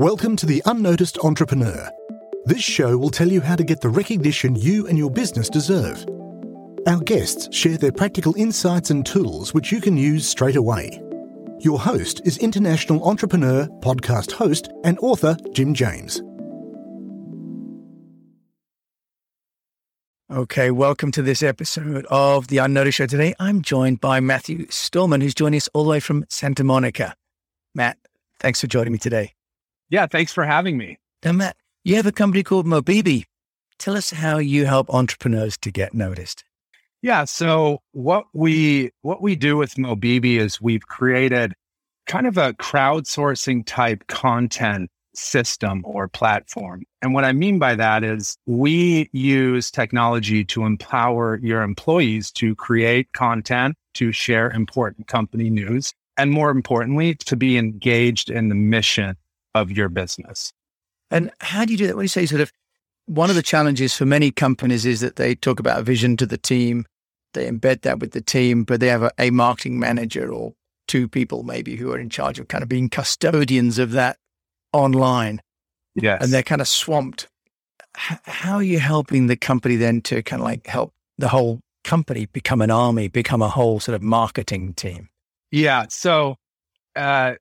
Welcome to The Unnoticed Entrepreneur. This show will tell you how to get the recognition you and your business deserve. Our guests share their practical insights and tools which you can use straight away. Your host is international entrepreneur, podcast host, and author Jim James. Okay, welcome to this episode of The Unnoticed Show. Today, I'm joined by Matthew Stormoen, who's joining us all the way from Santa Monica. Matt, thanks for joining me today. Yeah, thanks for having me. Now, Matt, you have a company called Mobibi. Tell us how you help entrepreneurs to get noticed. Yeah, so what we what we do with Mobibi is we've created kind of a crowdsourcing type content system or platform. And what I mean by that is we use technology to empower your employees to create content, to share important company news, and more importantly, to be engaged in the mission of your business. And how do you do that? When you say sort of one of the challenges for many companies is that they talk about a vision to the team, they embed that with the team, but they have a, a marketing manager or two people maybe who are in charge of kind of being custodians of that online. Yes. And they're kind of swamped. H- how are you helping the company then to kind of like help the whole company become an army, become a whole sort of marketing team? Yeah. So, uh,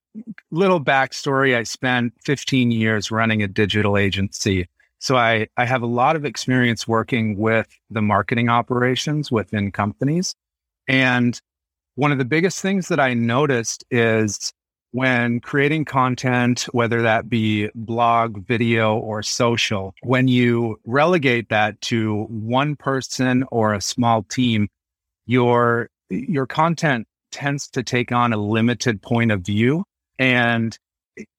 little backstory I spent 15 years running a digital agency. So, I, I have a lot of experience working with the marketing operations within companies. And one of the biggest things that I noticed is when creating content, whether that be blog, video, or social, when you relegate that to one person or a small team, your your content tends to take on a limited point of view. And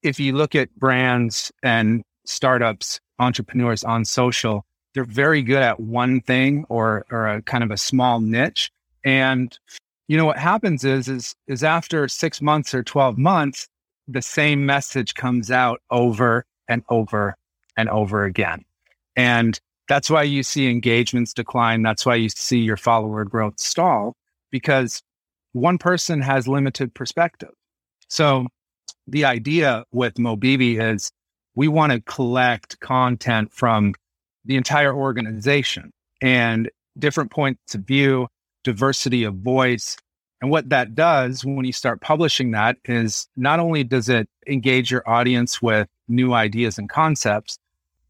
if you look at brands and startups, entrepreneurs on social, they're very good at one thing or or a kind of a small niche. And you know what happens is is is after 6 months or 12 months the same message comes out over and over and over again and that's why you see engagements decline that's why you see your follower growth stall because one person has limited perspective so the idea with mobibi is we want to collect content from the entire organization and different points of view diversity of voice. And what that does when you start publishing that is not only does it engage your audience with new ideas and concepts,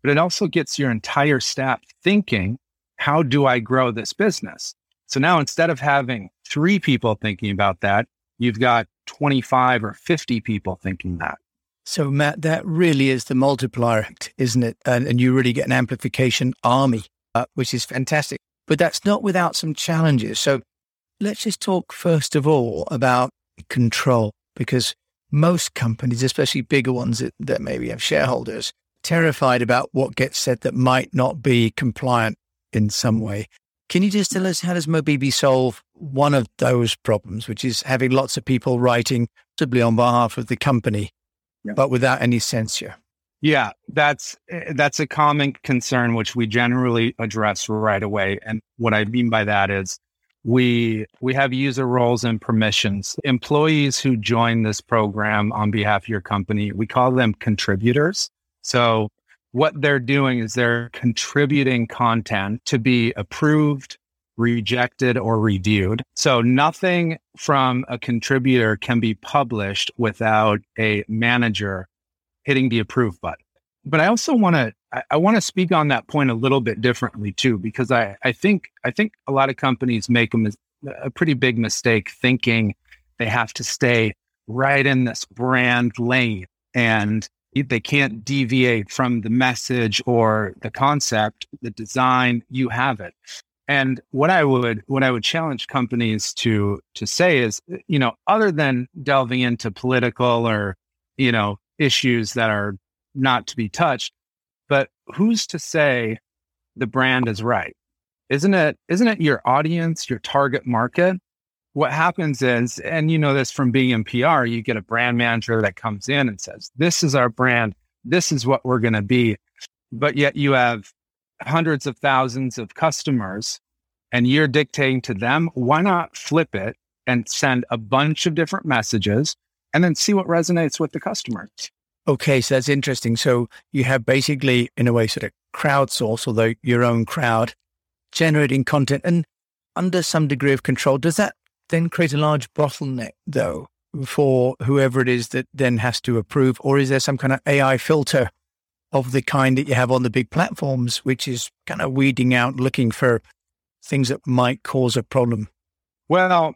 but it also gets your entire staff thinking, how do I grow this business? So now instead of having three people thinking about that, you've got 25 or 50 people thinking that. So, Matt, that really is the multiplier act, isn't it? And, and you really get an amplification army, uh, which is fantastic. But that's not without some challenges. So, let's just talk first of all about control, because most companies, especially bigger ones that, that maybe have shareholders, terrified about what gets said that might not be compliant in some way. Can you just tell us how does Mobibi solve one of those problems, which is having lots of people writing possibly on behalf of the company, Yeah. but without any censure? Yeah, that's eh, that's a common concern which we generally address right away. And what I mean by that is we we have user roles and permissions. Employees who join this program on behalf of your company, we call them contributors. So what they're doing is they're contributing content to be approved, rejected, or reviewed. So nothing from a contributor can be published without a manager hitting the approve button. But I also want to I, want to speak on that point a little bit differently too, because I, I think I think a lot of companies make a, a pretty big mistake thinking they have to stay right in this brand lane and they can't deviate from the message or the concept, the design, you have it. And what I would what I would challenge companies to to say is, you know, other than delving into political or, you know, issues that are not to be touched, but who's to say the brand is right? Isn't it isn't it your audience, your target market? What happens is, and you know this from being in PR, you get a brand manager that comes in and says, This is our brand, this is what we're gonna be. But yet you have hundreds of thousands of customers and you're dictating to them, why not flip it and send a bunch of different messages and then see what resonates with the customer? Okay, so that's interesting. So you have basically, in a way, sort of crowdsource, although your own crowd, generating content and under some degree of control. Does that then create a large bottleneck, though, for whoever it is that then has to approve? Or is there some kind of AI filter of the kind that you have on the big platforms, which is kind of weeding out, looking for things that might cause a problem? Well,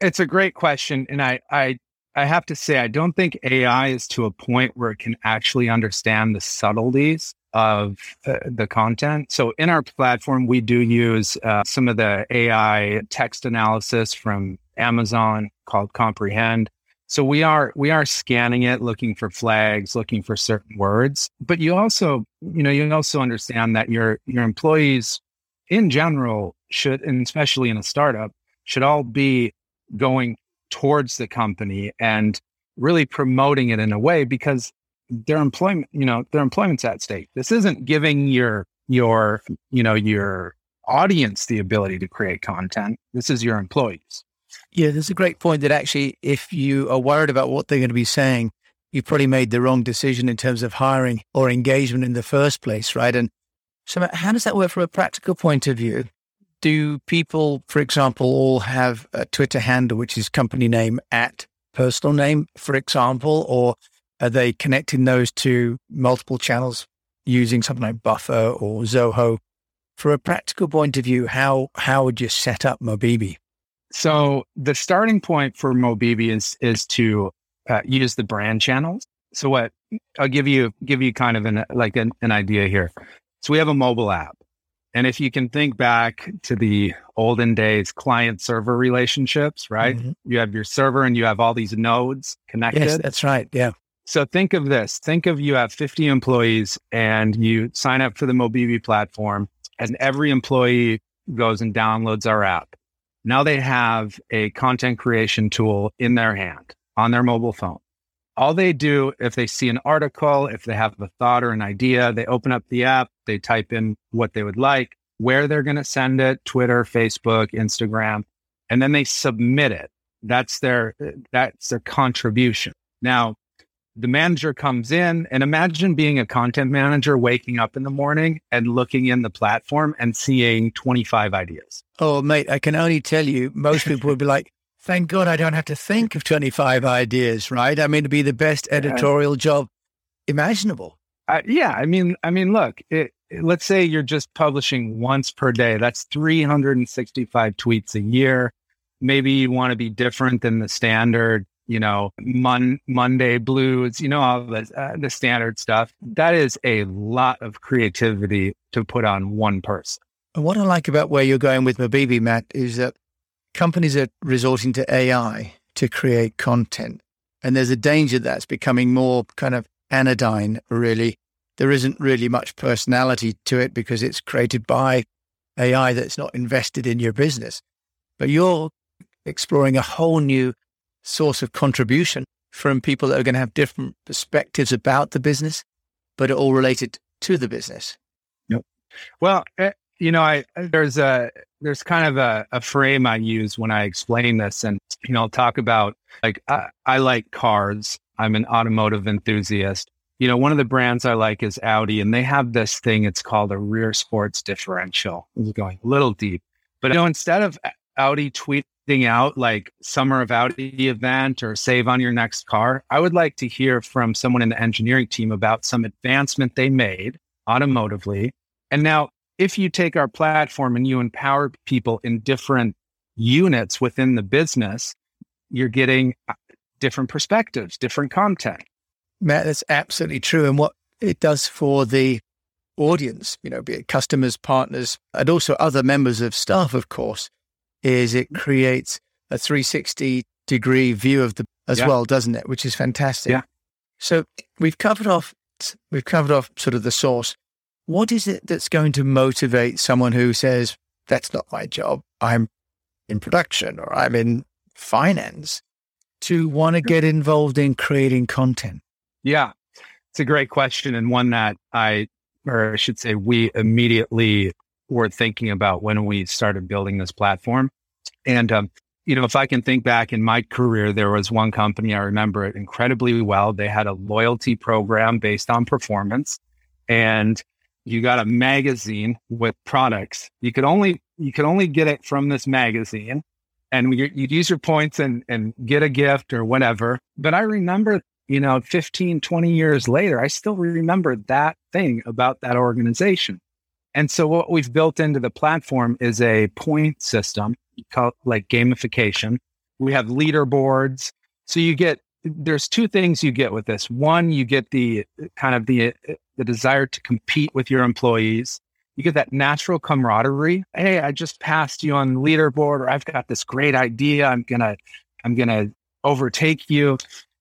it's a great question. And I, I, I have to say, I don't think AI is to a point where it can actually understand the subtleties of uh, the content. So in our platform, we do use uh, some of the AI text analysis from Amazon called Comprehend. So we are we are scanning it, looking for flags, looking for certain words. But you also, you know, you also understand that your your employees in general should, and especially in a startup, should all be going towards the company and really promoting it in a way because their employment, you know, their employment's at stake. This isn't giving your your, you know, your audience the ability to create content. This is your employees. Yeah, there's a great point that actually, if you are worried about what they're going to be saying, you've probably made the wrong decision in terms of hiring or engagement in the first place, right? And so, how does that work from a practical point of view? Do people, for example, all have a Twitter handle, which is company name at personal name, for example, or are they connecting those to multiple channels using something like Buffer or Zoho? From a practical point of view, how how would you set up Mobibi? So the starting point for Mobibi is is to uh, use the brand channels. So what I'll give you give you kind of an like an, an idea here. So we have a mobile app, and if you can think back to the olden days client server relationships, right? Mm-hmm. You have your server and you have all these nodes connected. Yes, that's right. Yeah. So think of this. Think of you have 50 employees and you sign up for the Mobibi platform and every employee goes and downloads our app. Now they have a content creation tool in their hand on their mobile phone. All they do if they see an article, if they have a thought or an idea, they open up the app, they type in what they would like, where they're going to send it, Twitter, Facebook, Instagram, and then they submit it. That's their that's their contribution. Now, the manager comes in and imagine being a content manager waking up in the morning and looking in the platform and seeing 25 ideas. Oh, mate, I can only tell you, most people would be like, thank God I don't have to think of 25 ideas, right? I mean, to be the best editorial job imaginable. Uh, yeah. I mean, I mean, look, it, let's say you're just publishing once per day. That's 365 tweets a year. Maybe you want to be different than the standard you know, Mon- Monday blues, you know, all the, uh, the standard stuff. That is a lot of creativity to put on one person. And what I like about where you're going with Mobibi, Matt, is that companies are resorting to AI to create content. And there's a danger that's becoming more kind of anodyne, really. There isn't really much personality to it because it's created by AI that's not invested in your business. But you're exploring a whole new source of contribution from people that are going to have different perspectives about the business, but are all related to the business. Yep. Well, eh, you know, I there's a there's kind of a, a frame I use when I explain this, and you know, I'll talk about like I, I like cars. I'm an automotive enthusiast. You know, one of the brands I like is Audi, and they have this thing. It's called a rear sports differential. It's going a little deep, but you know, instead of Audi tweeting out like summer of Audi event or save on your next car, I would like to hear from someone in the engineering team about some advancement they made automotively. And now, if you take our platform and you empower people in different units within the business, you're getting uh, different perspectives, different content. Matt, that's absolutely true. And what it does for the audience, you know, be it customers, partners, and also other members of staff, of course, is it creates a 360 degree view of the as yeah. well, doesn't it? Which is fantastic. Yeah. So we've covered off we've covered off sort of the source. What is it that's going to motivate someone who says, That's not my job. I'm in production or I'm in finance to want to get involved in creating content? Yeah. It's a great question and one that I or I should say we immediately were thinking about when we started building this platform. And, um, you know, if I can think back in my career, there was one company I remember it incredibly well. They had a loyalty program based on performance, and you got a magazine with products. You could only you could only get it from this magazine, and you'd use your points and and get a gift or whatever. But I remember, you know, 15, 20 years later, I still remember that thing about that organization. And so what we've built into the platform is a point system called like gamification. We have leaderboards. So you get there's two things you get with this. One, you get the kind of the the desire to compete with your employees. You get that natural camaraderie. Hey, I just passed you on the leaderboard, or I've got this great idea. I'm gonna I'm gonna overtake you.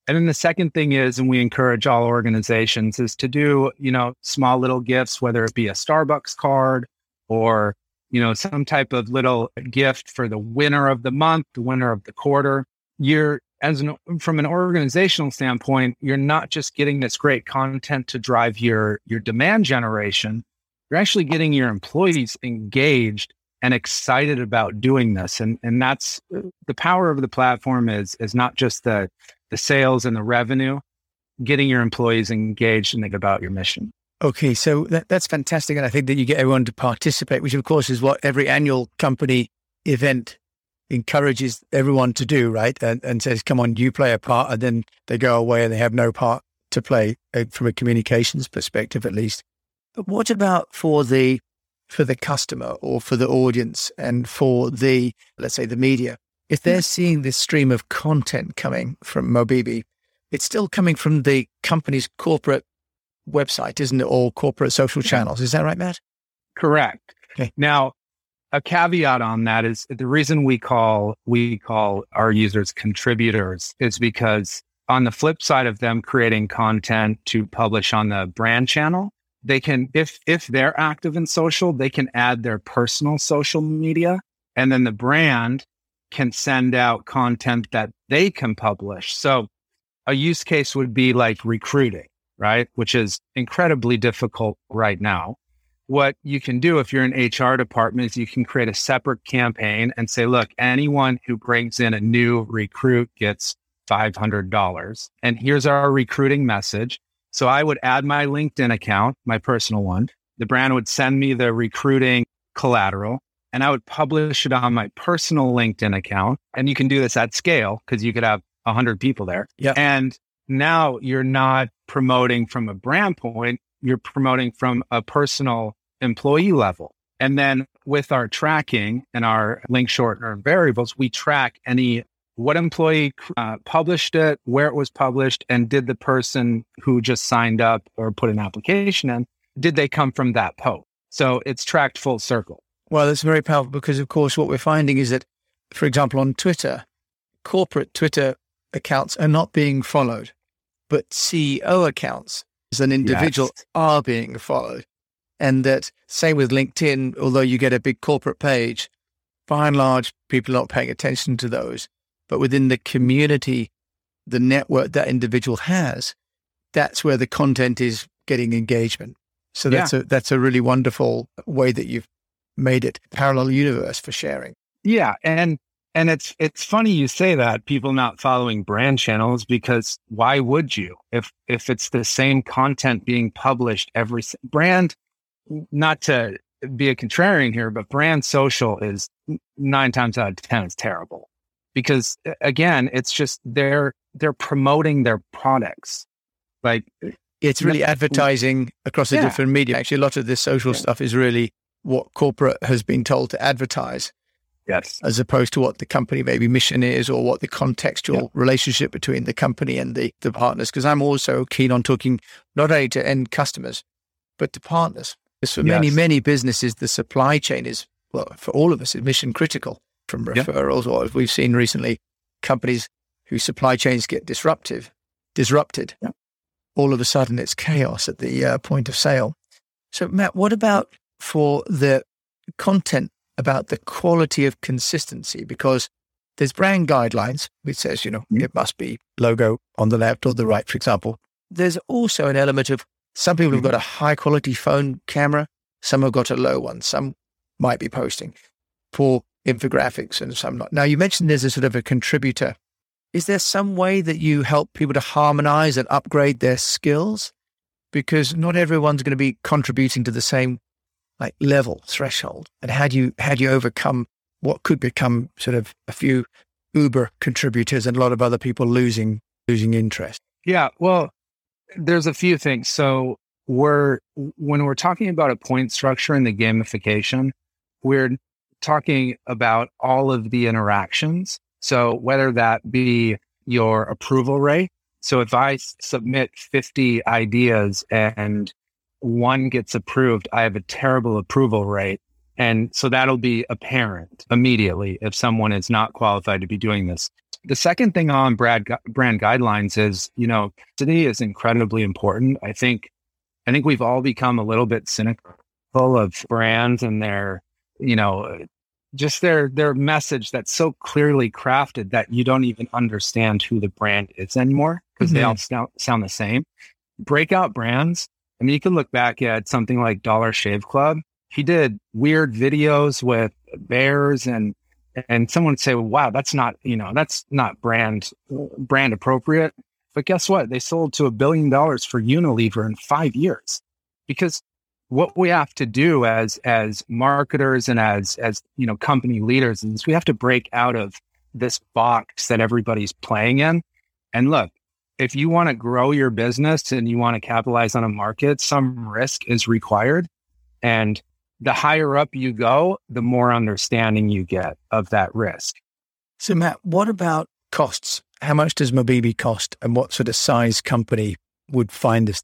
And then the second thing is, and we encourage all organizations, is to do, you know, small little gifts, whether it be a Starbucks card or, you know, some type of little gift for the winner of the month, the winner of the quarter. You're as an from an organizational standpoint, you're not just getting this great content to drive your your demand generation. You're actually getting your employees engaged and excited about doing this. And and that's the power of the platform is is not just the the sales and the revenue, getting your employees engaged and think about your mission. Okay, so that, that's fantastic. And I think that you get everyone to participate, which of course is what every annual company event encourages everyone to do, right? And, and says, come on, you play a part. And then they go away and they have no part to play uh, from a communications perspective, at least. But what about for the for the customer or for the audience and for the let's say the media if they're seeing this stream of content coming from Mobibi, it's still coming from the company's corporate website, isn't it? Or corporate social channels. Is that right, Matt? Correct. Okay. Now, a caveat on that is the reason we call we call our users contributors is because on the flip side of them creating content to publish on the brand channel, they can if if they're active in social, they can add their personal social media and then the brand can send out content that they can publish. So a use case would be like recruiting, right? Which is incredibly difficult right now. What you can do if you're an HR department is you can create a separate campaign and say, look, anyone who brings in a new recruit gets $500. And here's our recruiting message. So I would add my LinkedIn account, my personal one. The brand would send me the recruiting collateral and I would publish it on my personal LinkedIn account. And you can do this at scale because you could have 100 people there. Yeah. And now you're not promoting from a brand point, you're promoting from a personal employee level. And then with our tracking and our link shortener variables, we track any what employee uh, published it, where it was published, and did the person who just signed up or put an application in, did they come from that post? So it's tracked full circle. Well, it's very powerful because, of course, what we're finding is that, for example, on Twitter, corporate Twitter accounts are not being followed, but CEO accounts as an individual yes. are being followed. And that, same with LinkedIn, although you get a big corporate page, by and large, people are not paying attention to those. But within the community, the network that individual has, that's where the content is getting engagement. So that's yeah. a that's a really wonderful way that you've made it parallel universe for sharing. Yeah, and and it's it's funny you say that people not following brand channels because why would you if if it's the same content being published every brand not to be a contrarian here but brand social is 9 times out of 10 is terrible because again it's just they're they're promoting their products like it's really advertising across a yeah. different media actually a lot of this social yeah. stuff is really what corporate has been told to advertise. Yes. As opposed to what the company maybe mission is or what the contextual yeah. relationship between the company and the, the partners. Because I'm also keen on talking not only to end customers, but to partners. Because for yes. many, many businesses, the supply chain is, well, for all of us, is mission critical from referrals yeah. or as we've seen recently, companies whose supply chains get disruptive, disrupted. Yeah. All of a sudden, it's chaos at the uh, point of sale. So, Matt, what about for the content about the quality of consistency because there's brand guidelines which says you know mm-hmm. it must be logo on the left or the right for example there's also an element of some people have got a high quality phone camera some have got a low one some might be posting for infographics and some not. Now, you mentioned there's a sort of a contributor. Is there some way that you help people to harmonize and upgrade their skills? Because not everyone's going to be contributing to the same like level threshold. And how do you how do you overcome what could become sort of a few Uber contributors and a lot of other people losing losing interest? Yeah, well, there's a few things. So we're when we're talking about a point structure in the gamification, we're talking about all of the interactions. So whether that be your approval rate. So if I submit 50 ideas and one gets approved, I have a terrible approval rate. And so that'll be apparent immediately if someone is not qualified to be doing this. The second thing on brand, brand guidelines is, you know, today is incredibly important. I think, I think we've all become a little bit cynical of brands and their, you know, just their their message that's so clearly crafted that you don't even understand who the brand is anymore because mm-hmm. they all sound, sound the same. Breakout brands. I mean, you can look back at something like Dollar Shave Club. He did weird videos with bears and and someone would say, well, "Wow, that's not you know that's not brand brand appropriate." But guess what? They sold to a billion dollars for Unilever in five years because what we have to do as as marketers and as as you know company leaders is we have to break out of this box that everybody's playing in. And look, if you want to grow your business and you want to capitalize on a market, some risk is required. And the higher up you go, the more understanding you get of that risk. So, Matt, what about costs? How much does Mobibi cost, and what sort of size company would find this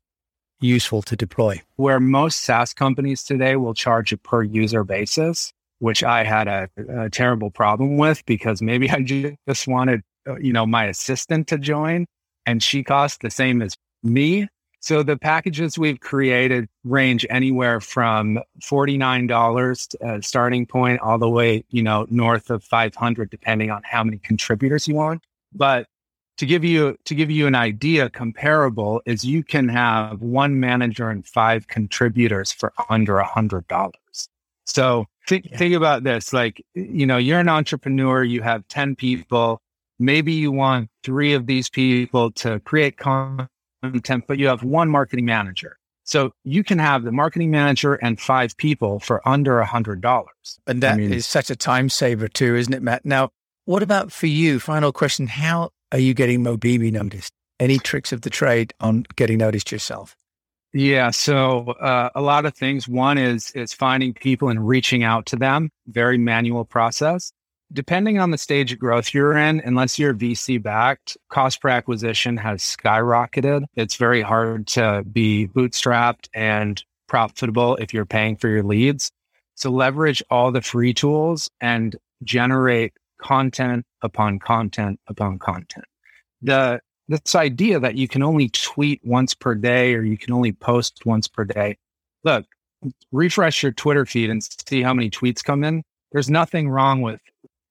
useful to deploy? Where most SaaS companies today will charge a per user basis, which I had a, a terrible problem with because maybe I just wanted, uh, you know, my assistant to join and she costs the same as me. So the packages we've created range anywhere from $49 uh, starting point all the way, you know, north of 500 depending on how many contributors you want. But to give you to give you an idea comparable is you can have one manager and five contributors for under a hundred dollars so think, yeah. think about this like you know you're an entrepreneur you have 10 people maybe you want three of these people to create content but you have one marketing manager so you can have the marketing manager and five people for under a hundred dollars and that I mean, is such a time saver too isn't it matt now what about for you final question how are you getting Mobibi noticed? Any tricks of the trade on getting noticed yourself? Yeah, so uh, a lot of things. One is is finding people and reaching out to them. Very manual process. Depending on the stage of growth you're in, unless you're VC backed, cost per acquisition has skyrocketed. It's very hard to be bootstrapped and profitable if you're paying for your leads. So leverage all the free tools and generate content upon content upon content. The this idea that you can only tweet once per day or you can only post once per day. Look, refresh your Twitter feed and see how many tweets come in. There's nothing wrong with,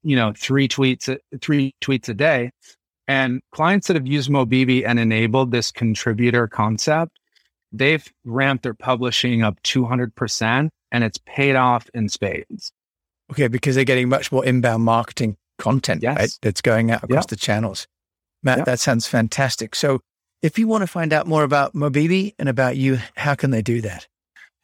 you know, three tweets, three tweets a day. And clients that have used Mobibi and enabled this contributor concept, they've ramped their publishing up 200% and it's paid off in spades. Okay, because they're getting much more inbound marketing content yes. right, that's going out across the channels. Matt, that sounds fantastic. So, if you want to find out more about Mobibi and about you, how can they do that?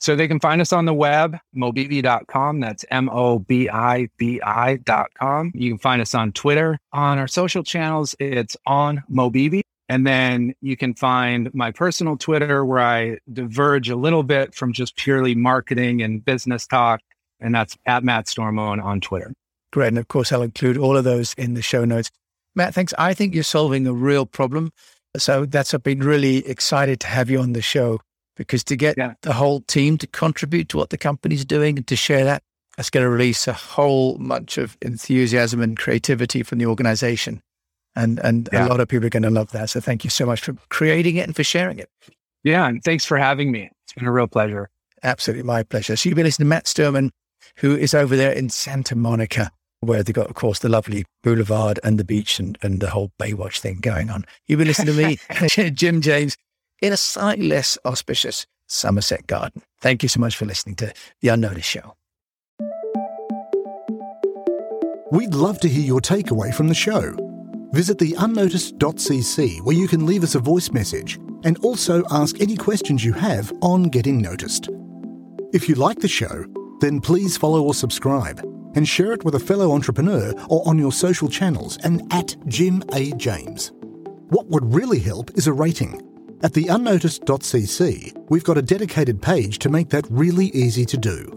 So they can find us on the web, mobibi.com. That's M O B I B I.com. You can find us on Twitter. On our social channels, it's on Mobibi. And then you can find my personal Twitter where I diverge a little bit from just purely marketing and business talk. And that's at Matt Stormoen on Twitter. Great. And of course, I'll include all of those in the show notes. Matt, thanks. I think you're solving a real problem. So that's I've been really excited to have you on the show because to get yeah. the whole team to contribute to what the company's doing and to share that, that's going to release a whole bunch of enthusiasm and creativity from the organization. And and yeah. a lot of people are going to love that. So thank you so much for creating it and for sharing it. Yeah, and thanks for having me. It's been a real pleasure. Absolutely, my pleasure. So you've been listening to Matt Stormoen, who is over there in Santa Monica where they got, of course, the lovely boulevard and the beach and, and the whole Baywatch thing going on. You've been listening to me, Jim James, in a slightly less auspicious Somerset garden. Thank you so much for listening to The Unnoticed Show. We'd love to hear your takeaway from the show. Visit the unnoticed.cc where you can leave us a voice message and also ask any questions you have on getting noticed. If you like the show, then please follow or subscribe and share it with a fellow entrepreneur or on your social channels and at Jim A. James. What would really help is a rating. At the unnoticed.cc, we've got a dedicated page to make that really easy to do.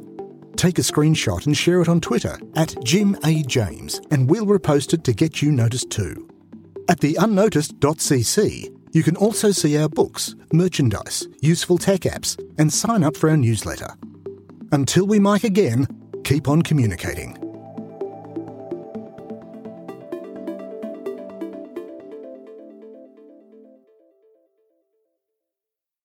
Take a screenshot and share it on Twitter at Jim A. James, and we'll repost it to get you noticed too. At the unnoticed.cc, you can also see our books, merchandise, useful tech apps, and sign up for our newsletter. Until we mic again, keep on communicating.